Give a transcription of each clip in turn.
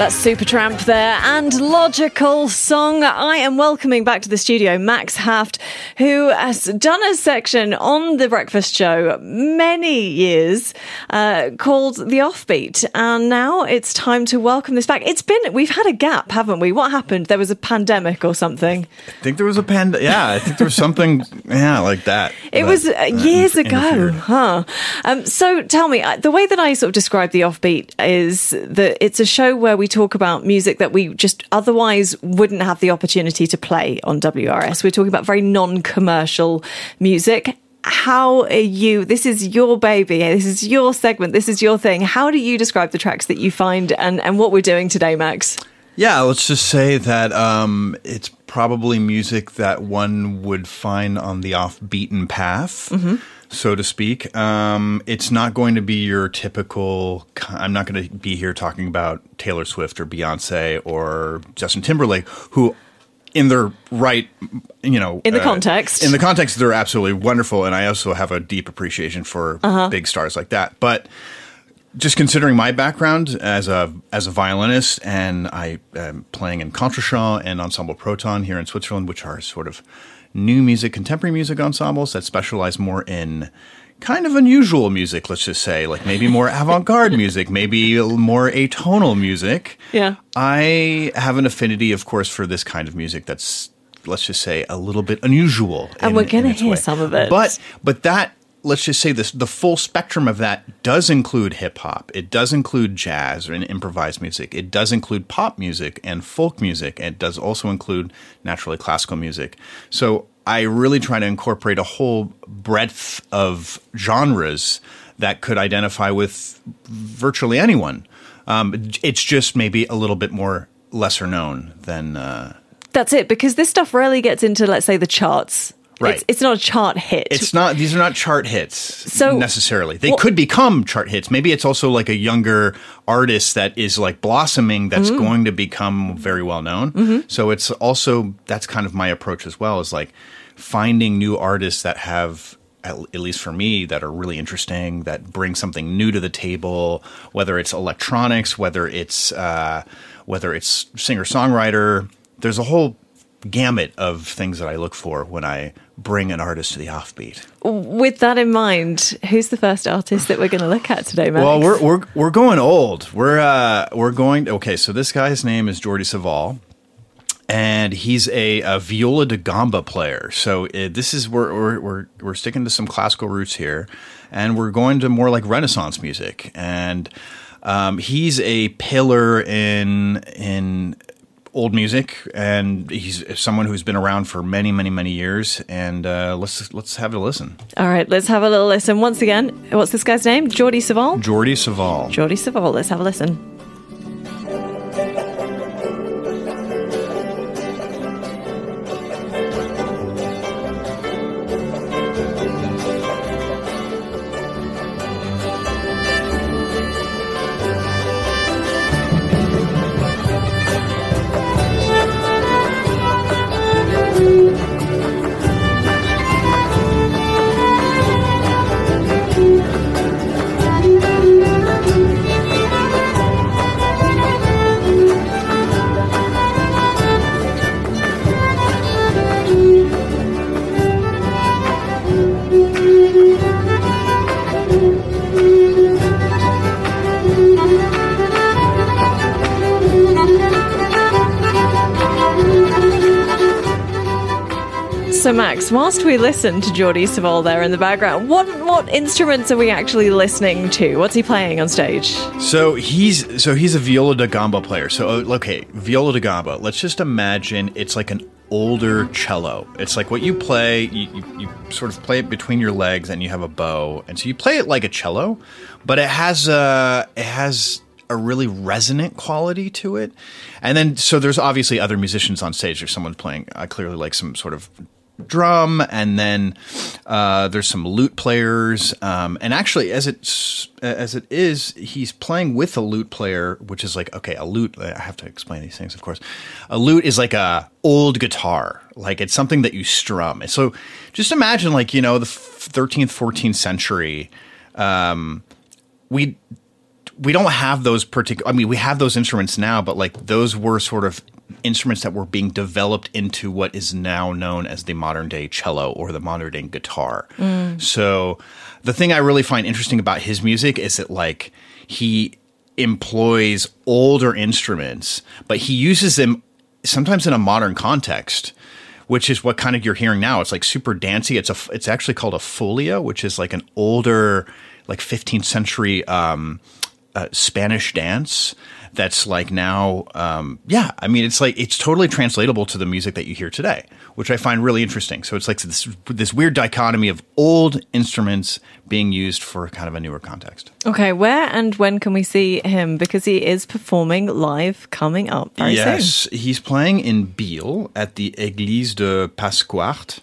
That's Supertramp there and Logical Song. I am welcoming back to the studio Max Haft, who has done a section on The Breakfast Show many years uh, called The Offbeat. And now it's time to welcome this back. It's been, we've had a gap, haven't we? What happened? There was a pandemic or something. I think there was a pandemic. Yeah, I think there was something, yeah, like that. It that, was uh, years ago, interfered. huh? Um, so tell me, uh, the way that I sort of describe the offbeat is that it's a show where we talk about music that we just otherwise wouldn't have the opportunity to play on WRS. We're talking about very non-commercial music. How are you? This is your baby. This is your segment. This is your thing. How do you describe the tracks that you find and, and what we're doing today, Max? Yeah, let's just say that um, it's probably music that one would find on the off beaten path, so to speak. Um, it's not going to be your typical. I'm not going to be here talking about Taylor Swift or Beyonce or Justin Timberlake, who. In their right, you know, In the context. in the context, they're absolutely wonderful, and I also have a deep appreciation for Uh-huh. big stars like that. But just considering my background as a as a violinist, and I am playing in Contretemps and Ensemble Proton here in Switzerland, which are sort of new music, contemporary music ensembles that specialize more in kind of unusual music. Let's just say, like maybe more avant garde music, maybe more atonal music. Yeah. I have an affinity, of course, for this kind of music. That's let's just say a little bit unusual, And in- we're gonna hear way. some of it. But but that let's just say this the full spectrum of that does include hip hop. It does include jazz and improvised music. It does include pop music and folk music. And it does also include naturally classical music. So i really try to incorporate a whole breadth of genres that could identify with virtually anyone. Um, it's just maybe a little bit more lesser known than uh, That's it, because this stuff rarely gets into, let's say, the charts. Right. It's, it's not a chart hit. It's not; these are not chart hits So- necessarily. They well- could become chart hits. Maybe it's also like a younger artist that is like blossoming that's Mm-hmm. going to become very well known. So it's also that's kind of my approach as well. Is like finding new artists that have. At at least for me, that are really interesting, that bring something new to the table. Whether it's electronics, whether it's uh, whether it's singer songwriter, there's a whole gamut of things that I look for when I bring an artist to the offbeat. With that in mind, who's the first artist that we're going to look at today, Max? Well, we're we're we're going old. We're uh we're going okay. So this guy's name is Jordi Savall, and he's a, a viola da gamba player. So uh, this is we're, we're we're we're sticking to some classical roots here, and we're going to more like Renaissance music. And um, he's a pillar in in old music, and he's someone who's been around for many many many years. And uh, let's let's have a listen. All right, let's have a little listen. Once again, what's this guy's name? Geordie Savall? Jordi Savall. Geordie Savall. Let's have a listen. Whilst we listen to Geordie Savall there in the background, what what instruments are we actually listening to? What's he playing on stage? So he's so he's a viola da gamba player. So uh, okay, viola da gamba. Let's just imagine it's like an older cello. It's like what you play. You, you, you sort of play it between your legs, and you have a bow, and so you play it like a cello, but it has a it has a really resonant quality to it. And then so there's obviously other musicians on stage. There's someone playing uh, clearly like some sort of drum, and then uh, there's some lute players. Um, and actually, as it's as it is, he's playing with a lute player, which is like okay, a lute. I have to explain these things, of course. A lute is like a old guitar, like it's something that you strum. So, just imagine like you know the 13th, 14th century. Um, we we don't have those particular. I mean, we have those instruments now, but like those were sort of instruments that were being developed into what is now known as the modern day cello or the modern day guitar. So the thing I really find interesting about his music is that like he employs older instruments, but he uses them sometimes in a modern context. Which is what kind of you're hearing now. It's like super dancey. It's a. It's actually called a folia, which is like an older, like 15th century um, uh, Spanish dance that's like now, um, yeah, I mean, it's like it's totally translatable to the music that you hear today, which I find really interesting. So it's like this this weird dichotomy of old instruments being used for kind of a newer context. Okay, where and when can we see him? Because he is performing live coming up very yes, soon. he's playing in Biel at the Église de Pasquart.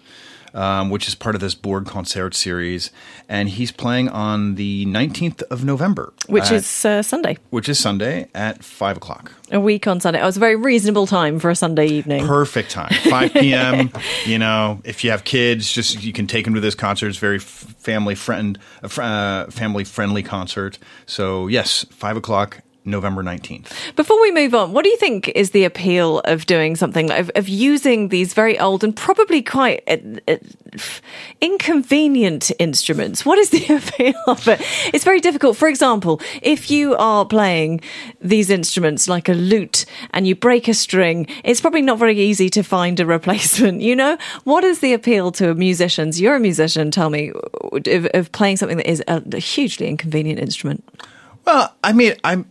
Um, which is part of this Bourg concert series, and he's playing on the 19th of November, Which at- is uh, Sunday, which is Sunday at five o'clock. a week on Sunday. Oh, it's a very reasonable time for a Sunday evening. perfect time 5 p.m you know if you have kids just you can take them to this concert it's very f- family friend uh, fr- uh, family friendly concert so yes 5 o'clock november 19th Before we move on, what do you think is the appeal of doing something of, of using these very old and probably quite uh, uh, inconvenient instruments? What is the appeal of it? It's very difficult. For example, if you are playing these instruments like a lute and you break a string, it's probably not very easy to find a replacement. You know, what is the appeal to musicians? You're a musician. Tell me of, of playing something that is a, a hugely inconvenient instrument. well i mean i'm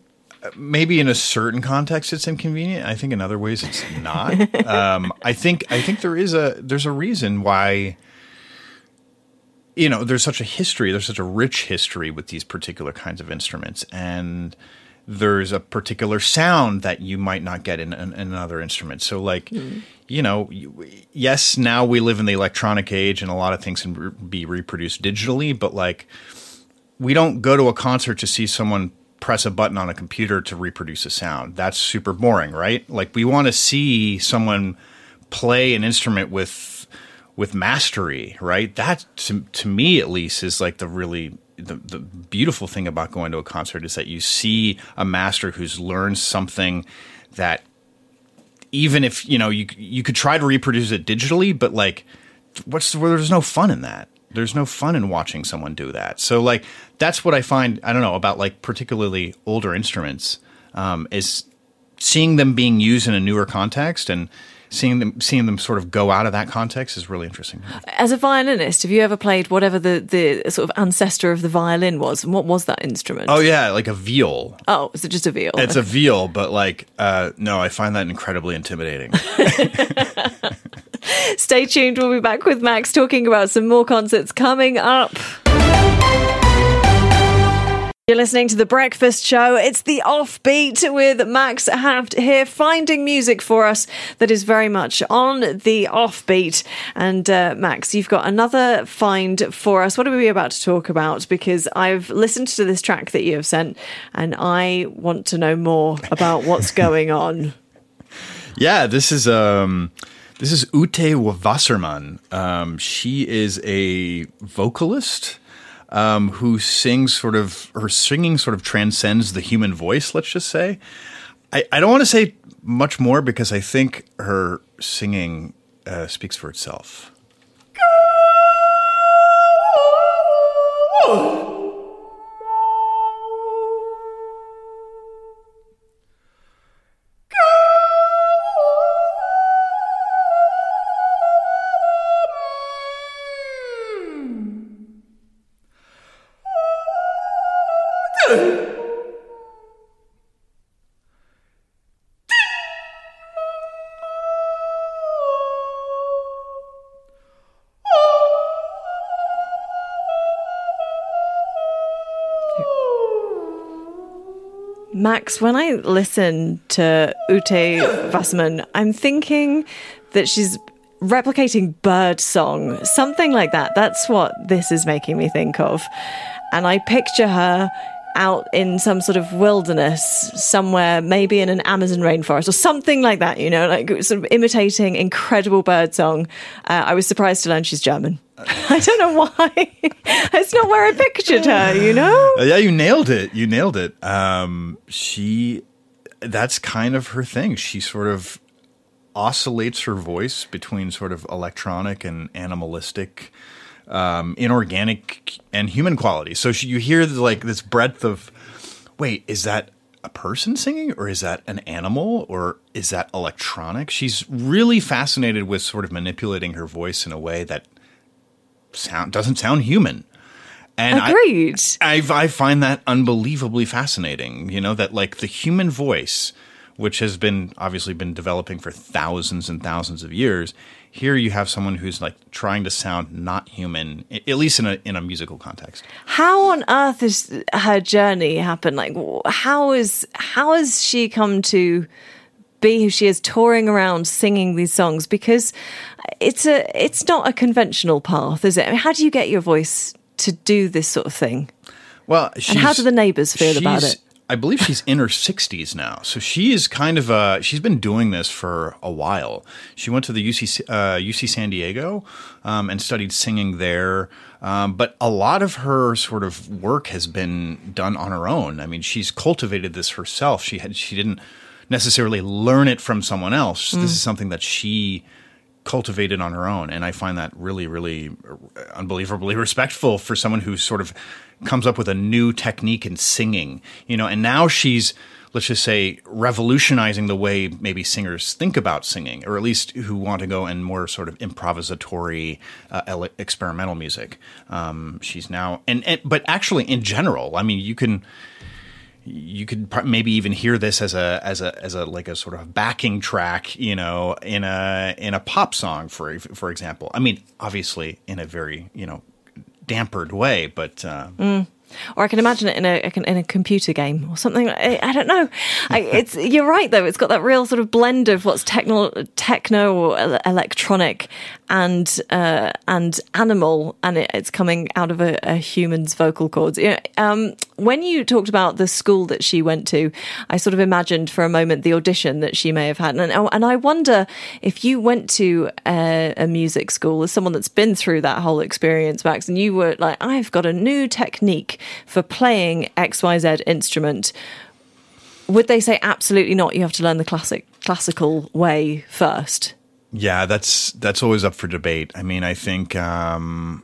maybe in a certain context it's inconvenient. I think in other ways it's not. Um, i think i think there is a there's a reason why you know there's such a history there's such a rich history with these particular kinds of instruments. And there's a particular sound that you might not get in, in, in another instrument. So like you know yes now we live in the electronic age and a lot of things can be reproduced digitally. But like we don't go to a concert to see someone press a button on a computer to reproduce a sound. That's super boring, right? Like we want to see someone play an instrument with with mastery, right? That to, to me at least is like the really the, the beautiful thing about going to a concert is that you see a master who's learned something that even if you know you you could try to reproduce it digitally, but like what's the, there's no fun in that. There's no fun in watching someone do that. So like that's what I find I don't know about like particularly older instruments um, is seeing them being used in a newer context and seeing them seeing them sort of go out of that context is really interesting. As a violinist, have you ever played whatever the, the sort of ancestor of the violin was? And what was that instrument? Oh yeah, like a viol. Oh, is it just a viol? It's a viol, but like uh, no, I find that incredibly intimidating. Stay tuned. We'll be back with Max talking about some more concerts coming up. You're listening to The Breakfast Show. It's the offbeat with Max Haft here, finding music for us that is very much on the offbeat. And uh, Max, you've got another find for us. What are we about to talk about? Because I've listened to this track that you have sent and I want to know more about what's going on. Yeah, this is um this is Ute Wassermann. Um, she is a vocalist um, who sings sort of her singing sort of transcends the human voice. Let's just say. I, I don't want to say much more because I think her singing uh, speaks for itself. Max, when I listen to Ute Wassermann, I'm thinking that she's replicating bird song, something like that. That's what this is making me think of. And I picture her out in some sort of wilderness somewhere, maybe in an Amazon rainforest or something like that, you know, like sort of imitating incredible bird song. Uh, I was surprised to learn she's German. I don't know why. it's not where I pictured her, you know? Uh, yeah, you nailed it. You nailed it. Um, she, that's kind of her thing. She sort of oscillates her voice between sort of electronic and animalistic, um, inorganic and human qualities. So she, you hear the, like this breadth of, wait, is that a person singing or is that an animal or is that electronic? She's really fascinated with sort of manipulating her voice in a way that sound doesn't sound human. And Agreed. I, I, I find that unbelievably fascinating. You know that like the human voice, which has been obviously been developing for thousands and thousands of years. Here you have someone who's like trying to sound not human, at least in a in a musical context. How on earth has her journey happened? Like, how is how has she come to? Be who she is touring around singing these songs because it's a it's not a conventional path is it I mean, how do you get your voice to do this sort of thing well and how do the neighbors feel about it I believe she's in her 60s now. So she is kind of a, she's been doing this for a while. She went to the UC, uh, UC San Diego um, and studied singing there. Um, but a lot of her sort of work has been done on her own. I mean, she's cultivated this herself. She had, she didn't necessarily learn it from someone else. Mm. This is something that she cultivated on her own. And I find that really, really unbelievably respectful for someone who sort of comes up with a new technique in singing, you know, and now she's, let's just say, revolutionizing the way maybe singers think about singing, or at least who want to go in more sort of improvisatory, uh, experimental music. Um, she's now, and, and, but actually in general, I mean, you can, you could maybe even hear this as a as a as a like a sort of backing track, you know, in a in a pop song for for example. I mean, obviously in a very you know dampered way, but uh, mm or I can imagine it in a in a computer game or something. I, don't know. I, it's you're right though. It's got that real sort of blend of what's techno, techno or electronic and uh, and animal, and it, it's coming out of a, a human's vocal cords. You know, um, when you talked about the school that she went to, I sort of imagined for a moment the audition that she may have had, and and I wonder if you went to a, a music school as someone that's been through that whole experience, Max, and you were like, I've got a new technique for playing XYZ instrument, would they say absolutely not? You have to learn the classic classical way first. Yeah, that's that's always up for debate. I mean, I think um,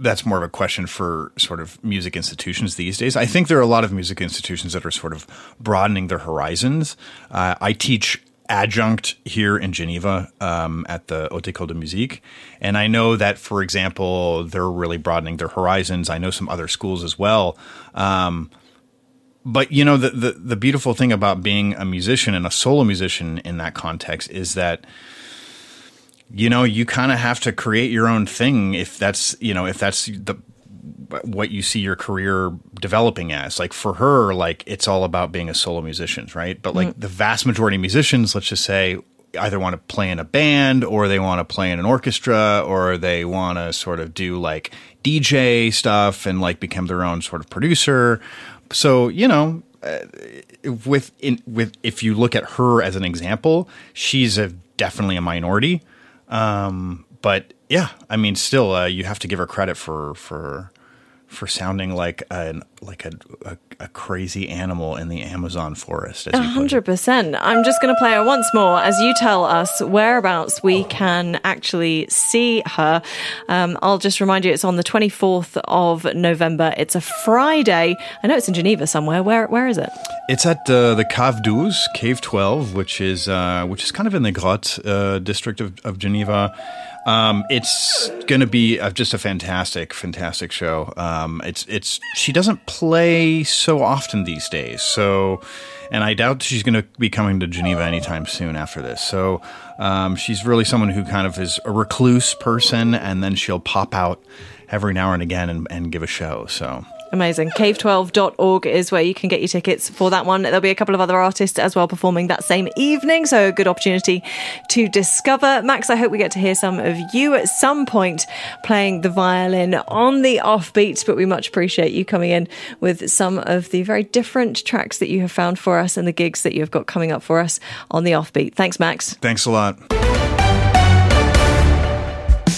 that's more of a question for sort of music institutions these days. I think there are a lot of music institutions that are sort of broadening their horizons. Uh, I teach adjunct here in Geneva um, at the Haute École de Musique. And I know that, for example, they're really broadening their horizons. I know some other schools as well. Um, but you know the, the, the beautiful thing about being a musician and a solo musician in that context is that you know you kind of have to create your own thing if that's you know if that's the what you see your career developing as. Like for her, like it's all about being a solo musician, right? But like mm. the vast majority of musicians, let's just say, either want to play in a band or they want to play in an orchestra or they want to sort of do like DJ stuff and like become their own sort of producer. So, you know, uh, with in, with if you look at her as an example, she's a definitely a minority. Um, but yeah, I mean, still, uh, you have to give her credit for for for sounding like an like a, a, a crazy animal in the Amazon forest. A hundred percent. I'm just going to play her once more as you tell us whereabouts we can actually see her. Um, I'll just remind you, it's on the 24th of November. It's a Friday. I know it's in Geneva somewhere. Where where is it? It's at uh, the Cave 12, Cave 12, which is uh, which is kind of in the Grotte uh, district of, of Geneva. Um, it's going to be just a fantastic, fantastic show. Um, it's it's she doesn't play so often these days, so and I doubt she's going to be coming to Geneva anytime soon after this. So um, she's really someone who kind of is a recluse person, and then she'll pop out every now and again and, and give a show. So Amazing. Cave12.org is where you can get your tickets for that one. There'll be a couple of other artists as well performing that same evening. So, a good opportunity to discover. Max, I hope we get to hear some of you at some point playing the violin on the offbeat, but we much appreciate you coming in with some of the very different tracks that you have found for us and the gigs that you have got coming up for us on the offbeat. Thanks, Max. Thanks a lot.